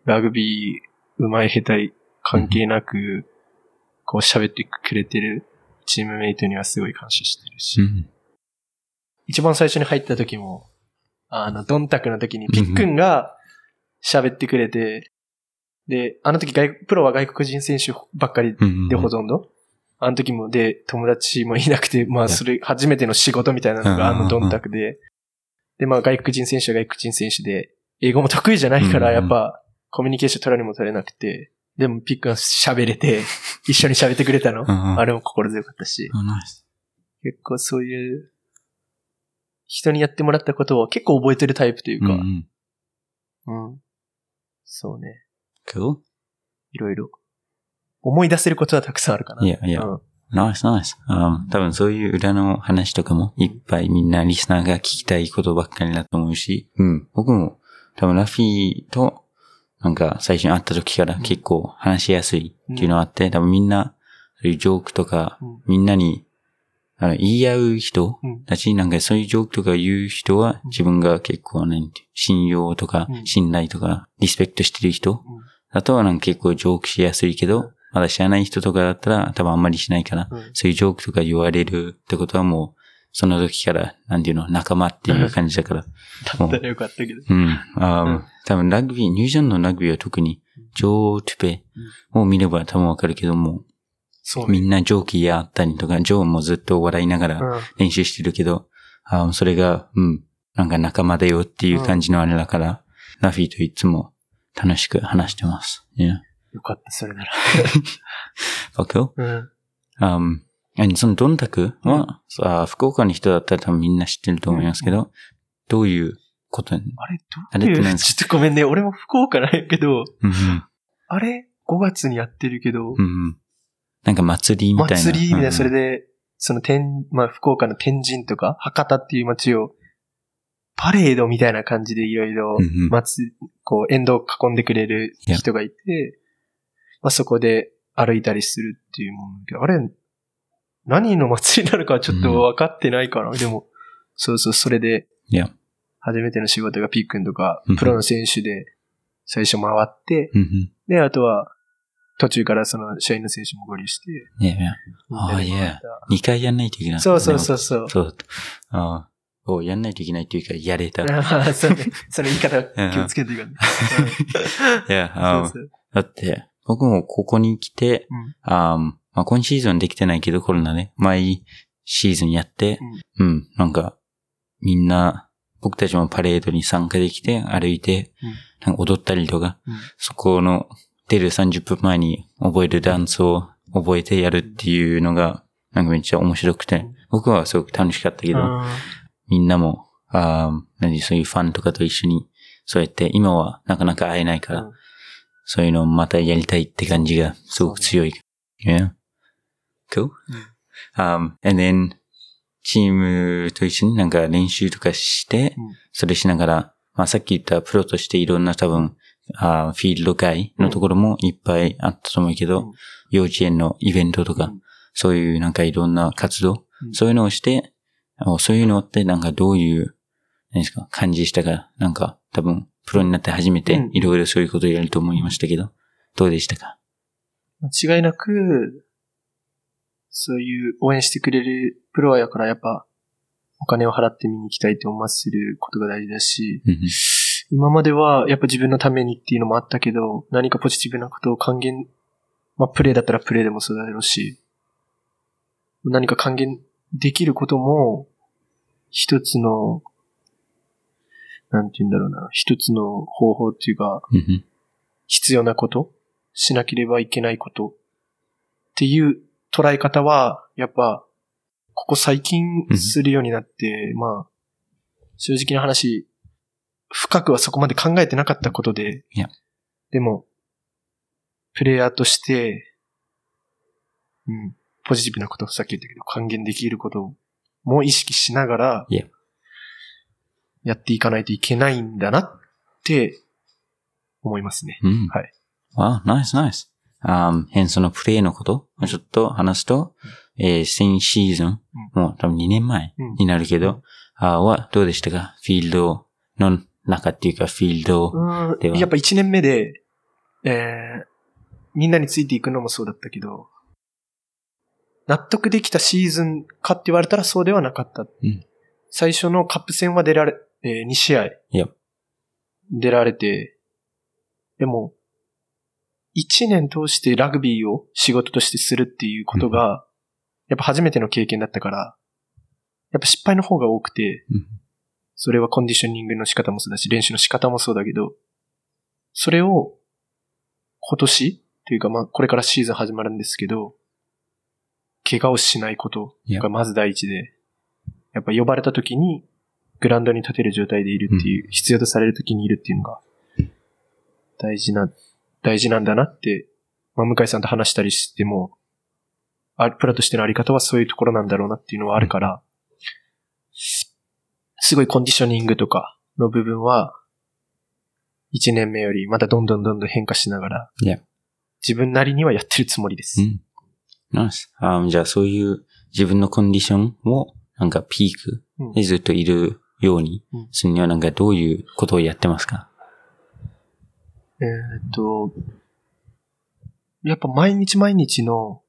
B: ラグビー、うまい下手関係なく、こう喋ってくれてるチームメイトにはすごい感謝してるし。
A: うん
B: 一番最初に入った時も、あの、ドンタクの時にピックンが喋ってくれて、で、あの時外プロは外国人選手ばっかり
A: うん
B: でほとんど。あの時もで、友達もいなくて、まあ、それ、初めての仕事みたいなのがあのドンタクで。で、まあ、外国人選手は外国人選手で、英語も得意じゃないから、やっぱ、コミュニケーション取らにも取れなくて、でもピックが喋れて、一緒に喋ってくれたの。あれも心強かったし、結構そういう、人にやってもらったことを結構覚えてるタイプというか、
A: うん
B: うん。そうね。
A: Cool.
B: いろいろ。思い出せることはたくさんあるかな。
A: いやいや
B: うん
A: ナイスナイス。多分そういう裏の話とかもいっぱいみんなリスナーが聞きたいことばっかりだと思うし、うん。僕も多分ラフィーとなんか最初に会った時から結構話しやすいっていうのがあって、多分みんなそういうジョークとか
B: うん。
A: みんなにあの言い合う人
B: うん。
A: だし、なんかそういうジョークとか言う人は自分が結構なんていう信用とか
B: うん。
A: 信頼とかリスペクトしてる人
B: うん。
A: だとなんか結構ジョークしやすいけど、まだ知らない人とかだったら多分あんまりしないから、
B: うん
A: そういうジョークとか言われるってことはもう、その時から、なんていうの、仲間っていう感じだから。
B: だったらよかったけど。
A: うん。あー
B: うん
A: 多分ラグビー、ニュージーランドのラグビーは特に、ジョー・トゥペを見れば多分わかるけども、
B: そうね。
A: みんなジョーキーやったりとか、ジョーもずっと笑いながら
B: うん
A: 練習してるけど、あーそれが、うん、なんか仲間だよっていう感じのあれだから、ラフィーといつも楽しく話してます。Yeah.
B: よかった、それなら。
A: Okay.
B: うん。
A: Um, あそのドンタクは、あ福岡の人だったら多分みんな知ってると思いますけど、どういうことに？
B: あれ、
A: あ
B: どういう、
A: れって何？で す
B: ちょっとごめんね。俺も福岡なんやけど、
A: うんうん
B: あれ ?5 月にやってるけど、
A: うんうんなんか祭りみたいな。
B: 祭りみたいな、それ
A: で。
B: で、その天、まあ、福岡の天神とか、博多っていう街を、パレードみたいな感じでいろいろ
A: うんうん、
B: 祭、こう、沿道を囲んでくれる人がいて、まあ、そこで歩いたりするっていうものだけど、あれ、何の祭りなのかはちょっと分かってないから、でも、そうそう、それで、
A: いや。
B: 初めての仕事がピックンとか
A: うん、
B: プロの選手で最初回って、
A: うんうん
B: で、あとは、途中からその試合の選手も合流して。
A: Yeah, yeah. ああ、いや。2回やんないといけない。
B: そうそうそうそう。
A: そう。ああ。おやんないといけないっていうか、やれた。
B: そうね。その言い方気をつけていかない。
A: や、
B: うん
A: あだって、僕もここに来て、
B: うん。
A: あまあ、今シーズンできてないけど、コロナで、毎シーズンやって、うん、なんか、みんな、僕たちもパレードに参加できて、歩いて、
B: うん。
A: なんか踊ったりとか、
B: うん。
A: そこの出る30分前に覚えるダンスを覚えてやるっていうのが、なんかめっちゃ面白くて、僕はすごく楽しかったけど、
B: あ
A: みんなも、あー何、そういうファンとかと一緒に、そうやって、今はなかなか会えないから、そういうのをまたやりたいって感じがすごく強い。Yeah. Cool. Um, and then, チームと一緒になんか練習とかして、
B: うん
A: それしながら、まあさっき言ったプロとしていろんな多分、あーフィールド外のところもいっぱいあったと思うけど、
B: うん
A: 幼稚園のイベントとか、
B: うん
A: そういうなんかいろんな活動、
B: うん
A: そういうのをして、あそういうのってなんかどういう、何ですか、感じしたか、なんか多分、プロになって初めて
B: うん。
A: いろいろそういうことをやると思いましたけど、どうでしたか？
B: 間違いなく、そういう応援してくれるプロやからやっぱ、お金を払って見に行きたいって思わせることが大事だし、今まではやっぱ自分のためにっていうのもあったけど、何かポジティブなことを還元、まあプレイだったらプレイでもそうだろうし、何か還元できることも、一つの、なんて言うんだろうな、一つの方法っていうか、必要なこと、しなければいけないことっていう捉え方は、やっぱ、ここ最近するようになって、まあ、正直な話、深くはそこまで考えてなかったことで、でも、プレイヤーとして、うん、ポジティブなこと、さっき言ったけど、還元できることも意識しながら
A: いや、
B: やっていかないといけないんだなって思いますね。
A: うん。
B: はい。
A: わあ、ナイスナイス。あー変そのプレイのこと？をちょっと話すと、えー、先シーズン、もう多分2年前
B: うん
A: になるけど、あーはどうでしたか？フィールドの中っていうか、フィールド、では
B: やっぱ1年目で、えー、みんなについていくのもそうだったけど、納得できたシーズンかって言われたらそうではなかった。
A: うん
B: 最初のカップ戦は出られ、え2試合。
A: いや、
B: 出られて、でも、1年通してラグビーを仕事としてするっていうことが、やっぱ初めての経験だったから、やっぱ失敗の方が多くて、
A: うん。
B: それはコンディショニングの仕方もそうだし、練習の仕方もそうだけど、それを今年というかまあこれからシーズン始まるんですけど、怪我をしないことがまず第一で、やっぱ呼ばれた時にグラウンドに立てる状態でいるっていう、必要とされる時にいるっていうのが大事な、大事なんだなって、まあ向井さんと話したりしても、あプロとしてのあり方はそういうところなんだろうなっていうのはあるから、すごいコンディショニングとかの部分は、1年目よりまだどんどんどんどん変化しながら、自分なりにはやってるつもりです。
A: うん。ナイス。あーじゃあそういう自分のコンディションをなんかピーク
B: うん
A: でずっといるように
B: うん
A: するにはなんかどういうことをやってますか？
B: えーっと、やっぱ毎日毎日の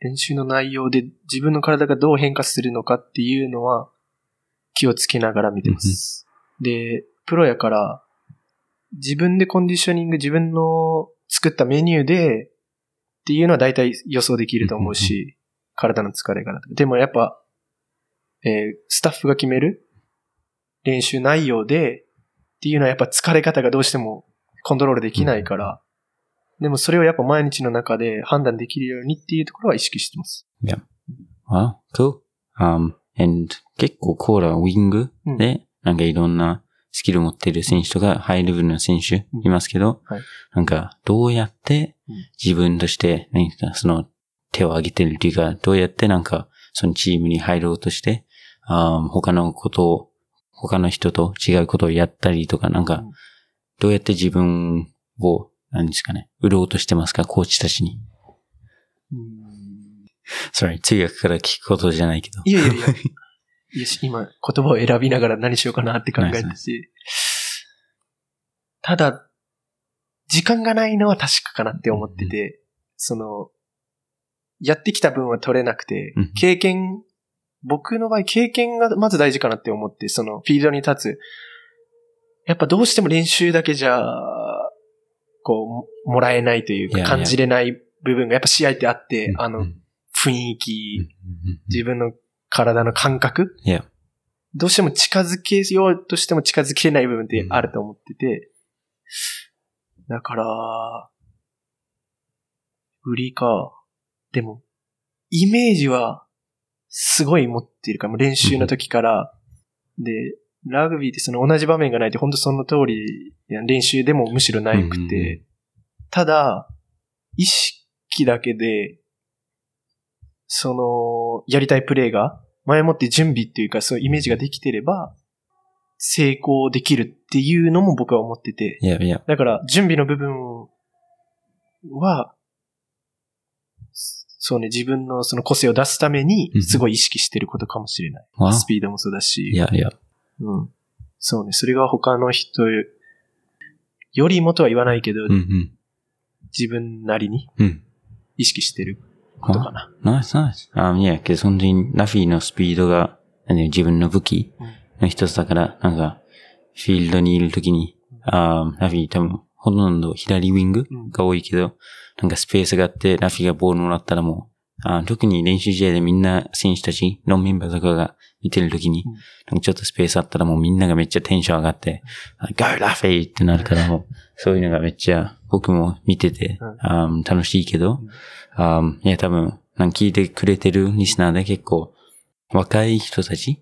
B: 練習の内容で自分の体がどう変化するのかっていうのは気をつけながら見てます。で、プロやから自分でコンディショニング自分の作ったメニューでっていうのは大体予想できると思うし、体の疲れから。でもやっぱ、えースタッフが決める練習内容でっていうのはやっぱ疲れ方がどうしてもコントロールできないから、でもそれをやっぱ毎日の中で判断できるようにっていうところは意識してます。
A: Wow, cool. Um, and 結構コーラウィング
B: うん。
A: で、なんかいろんなスキルを持っている選手とかハイレベルな選手いますけど、
B: はい。
A: なんかどうやって
B: うん。
A: 自分として何かその手を挙げてるっていうか、どうやってなんかそのチームに入ろうとして、あー他のことを、他の人と違うことをやったりとか、なんか
B: うん
A: どうやって自分を、何ですかね、売ろうとしてますか、コーチたちに。sorry, 通訳から聞くことじゃないけど。
B: いやいやいや。いやし今、言葉を選びながら何しようかなって考えて
A: ナイス
B: て。ただ、時間がないのは確かかなって思ってて、その、やってきた分は取れなくて
A: うん、
B: 経験、僕の場合経験がまず大事かなって思って、そのフィールドに立つ。やっぱどうしても練習だけじゃ、こう、もらえないというか感じれない部分がやっぱ試合ってあって、あの
A: うん、
B: 雰囲気、
A: うん
B: 自分の体の感覚？どうしても近づけようとしても近づけれない部分ってあると思ってて、だから、売りか。でも、イメージはすごい持っているから、もう練習の時から。で、ラグビーってその同じ場面がないって本当その通り、いや練習でもむしろないくて、ただ、意識だけで、その、やりたいプレーが、前もって準備っていうか、そういうイメージができてれば、成功できるっていうのも僕は思ってて、
A: Yeah, yeah.
B: だから、準備の部分は、そうね、自分のその個性を出すために
A: う、ん
B: すごい意識してることかもしれない。
A: Wow.
B: スピードもそうだし、
A: Yeah, yeah.
B: うん。そうね、それが他の人よりもとは言わないけど、
A: うん
B: 自分なりに
A: うん。うん。
B: 意識してることかな。
A: ナイスナイス。あ、いや、けど本当にラフィーのスピードが、何自分の武器の一つだから、なんか、フィールドにいるときに、あラフィー多分、ほとんど左ウィング
B: うん
A: が多いけど、なんかスペースがあって、ラフィーがボールもらったらもう、あ特に練習試合でみんな選手たち、ノンメンバーとかが見てるときに、
B: うん。
A: ちょっとスペースあったらもうみんながめっちゃテンション上がって、Go ラフィーってなるからもう、そういうのがめっちゃ僕も見てて、
B: うん。
A: あ楽しいけど、あいや多分、なんか聞いてくれてるリスナーで結構若い人たち、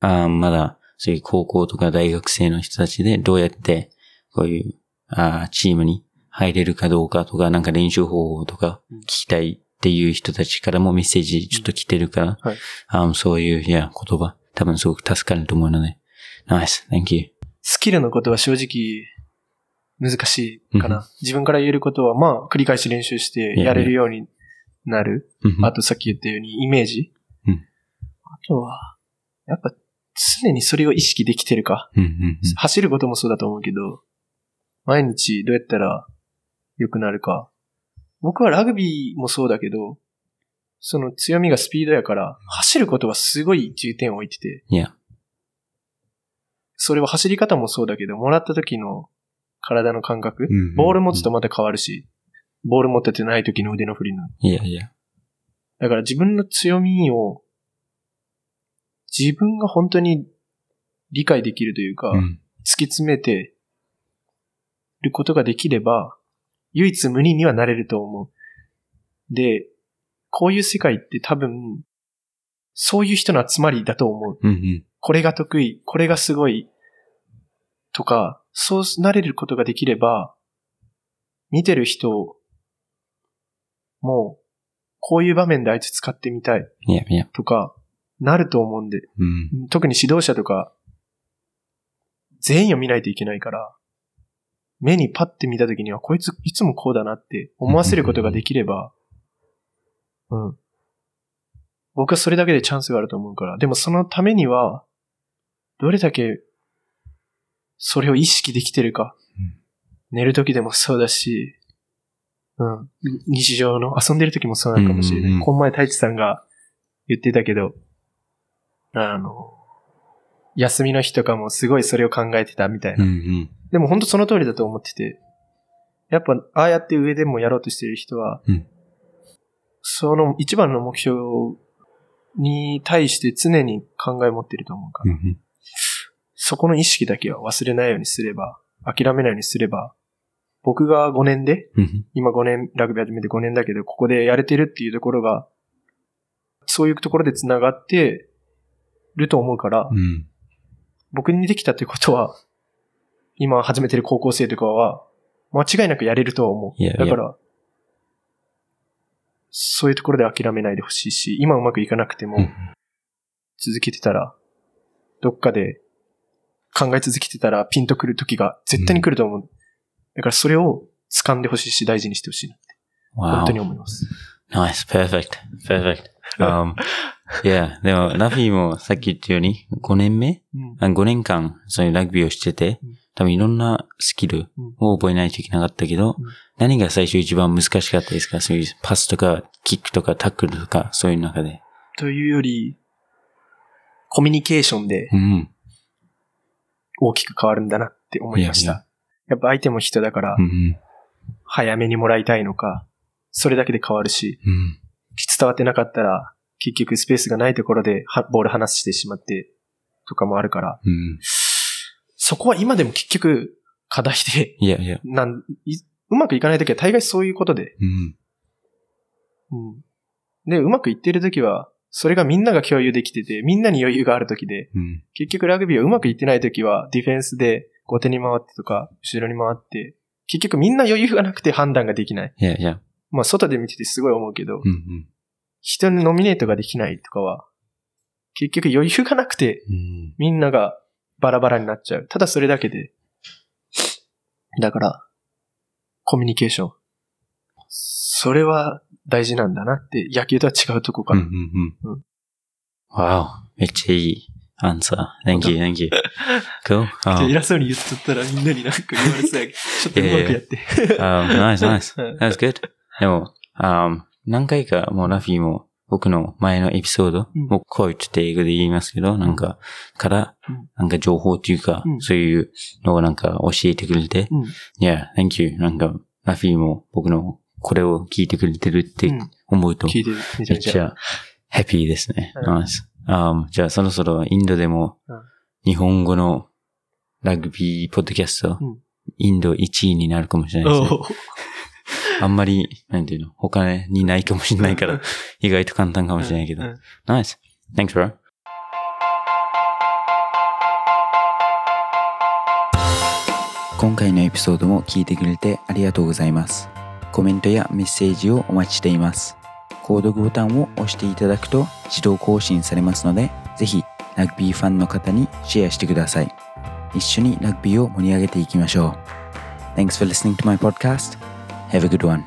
A: あまだそういう高校とか大学生の人たちでどうやってこういうあチームに入れるかどうかとか、なんか練習方法とか
B: うん
A: 聞きたいっていう人たちからもメッセージちょっと来てるから、
B: はい
A: あそういう、いや、言葉、多分すごく助かると思うので。ナイス、thank you.
B: スキルのことは正直難しいか
A: うん
B: な。自分から言えることは、まあ、繰り返し練習してやれるようになる。
A: うん
B: あとさっき言ったようにイメージ。
A: うん
B: あとは、やっぱ常にそれを意識できてるか。走ることもそうだと思うけど、毎日どうやったら良くなるか。僕はラグビーもそうだけど、その強みがスピードやから、走ることはすごい重点を置いてて、
A: いや、
B: それは走り方もそうだけど、もらった時の体の感覚、
A: うんうん
B: ボール持つとまた変わるし、ボール持っててない時の腕の振りの。
A: いやいや。
B: だから自分の強みを、自分が本当に理解できるというか、
A: うん
B: 突き詰めてることができれば、唯一無二にはなれると思う。で、こういう世界って多分、そういう人の集まりだと思う。
A: うんうん
B: これが得意、これがすごい、とか、そうなれることができれば、見てる人も、こういう場面であいつ使ってみたい。とか、なると思うんで、
A: うん
B: 特に指導者とか、全員を見ないといけないから、目にパッて見たときには、こいついつもこうだなって思わせることができれば、うん。僕はそれだけでチャンスがあると思うから。でもそのためには、どれだけ、それを意識できてるか。
A: うん
B: 寝るときでもそうだし、うん。日常の遊んでるときもそうなのかもしれない。この前太一さんが言ってたけど、あの、休みの日とかもすごいそれを考えてたみたいな。
A: うんうん。
B: でも本当その通りだと思ってて、やっぱああやって上でもやろうとしてる人は、
A: うん。
B: その一番の目標に対して常に考え持ってると思うから、
A: うんうん。
B: そこの意識だけは忘れないようにすれば、諦めないようにすれば、僕が5年で、
A: うん
B: 今5年、ラグビー始めて5年だけど、ここでやれてるっていうところが、そういうところで繋がってると思うから、
A: うん
B: 僕にできたってことは、今始めてる高校生とかは、間違いなくやれるとは思う。
A: いやいや
B: だから、そういうところで諦めないでほしいし、今うまくいかなくても
A: うん、
B: 続けてたら、どっかで考え続けてたらピンとくる時が絶対に来ると思う。だからそれを掴んでほしいし、大事にしてほしいなって、本.当に思います。
A: Nice, perfect, perfect. Um, yeah, でも、ラフィーもさっき言ったように、5年目？
B: うん
A: あ ?5 年間、そういうラグビーをしてて
B: うん、
A: 多分いろんなスキルを覚えないといけなかったけど、
B: うん
A: 何が最初一番難しかったですか？そういうパスとか、キックとか、タックルとか、そういう中で。
B: というより、コミュニケーションで
A: うん。
B: 大きく変わるんだなって思いまし
A: いやい
B: た。やっぱ相手も人だから
A: う、ん。
B: 早めにもらいたいのか、それだけで変わるし、
A: うん。
B: 伝わってなかったら、結局スペースがないところではボール離してしまって、とかもあるから、
A: うん。
B: そこは今でも結局課題で、
A: いやいや。
B: なんいうまくいかないときは大概そういうことで、
A: うん。
B: うん。で、うまくいってるときは、それがみんなが共有できてて、みんなに余裕があるときで、
A: うん。
B: 結局ラグビーはうまくいってないときは、ディフェンスで後手に回ってとか、後ろに回って、結局みんな余裕がなくて判断ができない。
A: いやいや。
B: まあ、外で見ててすごい思うけど、
A: うんうん。
B: 人にノミネートができないとかは、結局余裕がなくて、
A: うん。
B: みんながバラバラになっちゃう。ただそれだけで。だから、コミュニケーション。それは大事なんだなって、野球とは違うとこか
A: うん
B: ら。
A: うんうん
B: うん。
A: わお。めっちゃいいアンサー。Thank you, thank you. Cool. あ
B: 偉そうに言っとったらみんなになんか言われそうやけど、ちょっとうまくやって。
A: Um, nice, nice.
B: うん
A: That's good. でも、um, 何回かもうラフィーも僕の前のエピソード、
B: うん
A: もうこう言って英語で言いますけど、なんか、から
B: うん、
A: なんか情報っていうか、
B: うん
A: そういうのをなんか教えてくれて、
B: うん。
A: Yeah, thank you. なんか、ラフィーも僕のこれを聞いてくれてるって
B: うん
A: 思うと。
B: め
A: っちゃハッピーですね。
B: うん
A: Nice. Um, じゃあそろそろインドでも
B: うん
A: 日本語のラグビーポッドキャスト、
B: うん
A: インド1位になるかもしれないですね。あんまり、なんていうの、他にないかもしれないから、意外と簡単かもしれないけど
B: うんうん。
A: Nice. Thanks, bro. 今回のエピソードも聞いてくれてありがとうございます。コメントやメッセージをお待ちしています。購読ボタンを押していただくと自動更新されますので、ぜひラグビーファンの方にシェアしてください。一緒にラグビーを盛り上げていきましょう。Thanks for listening to my podcast. Have a good one.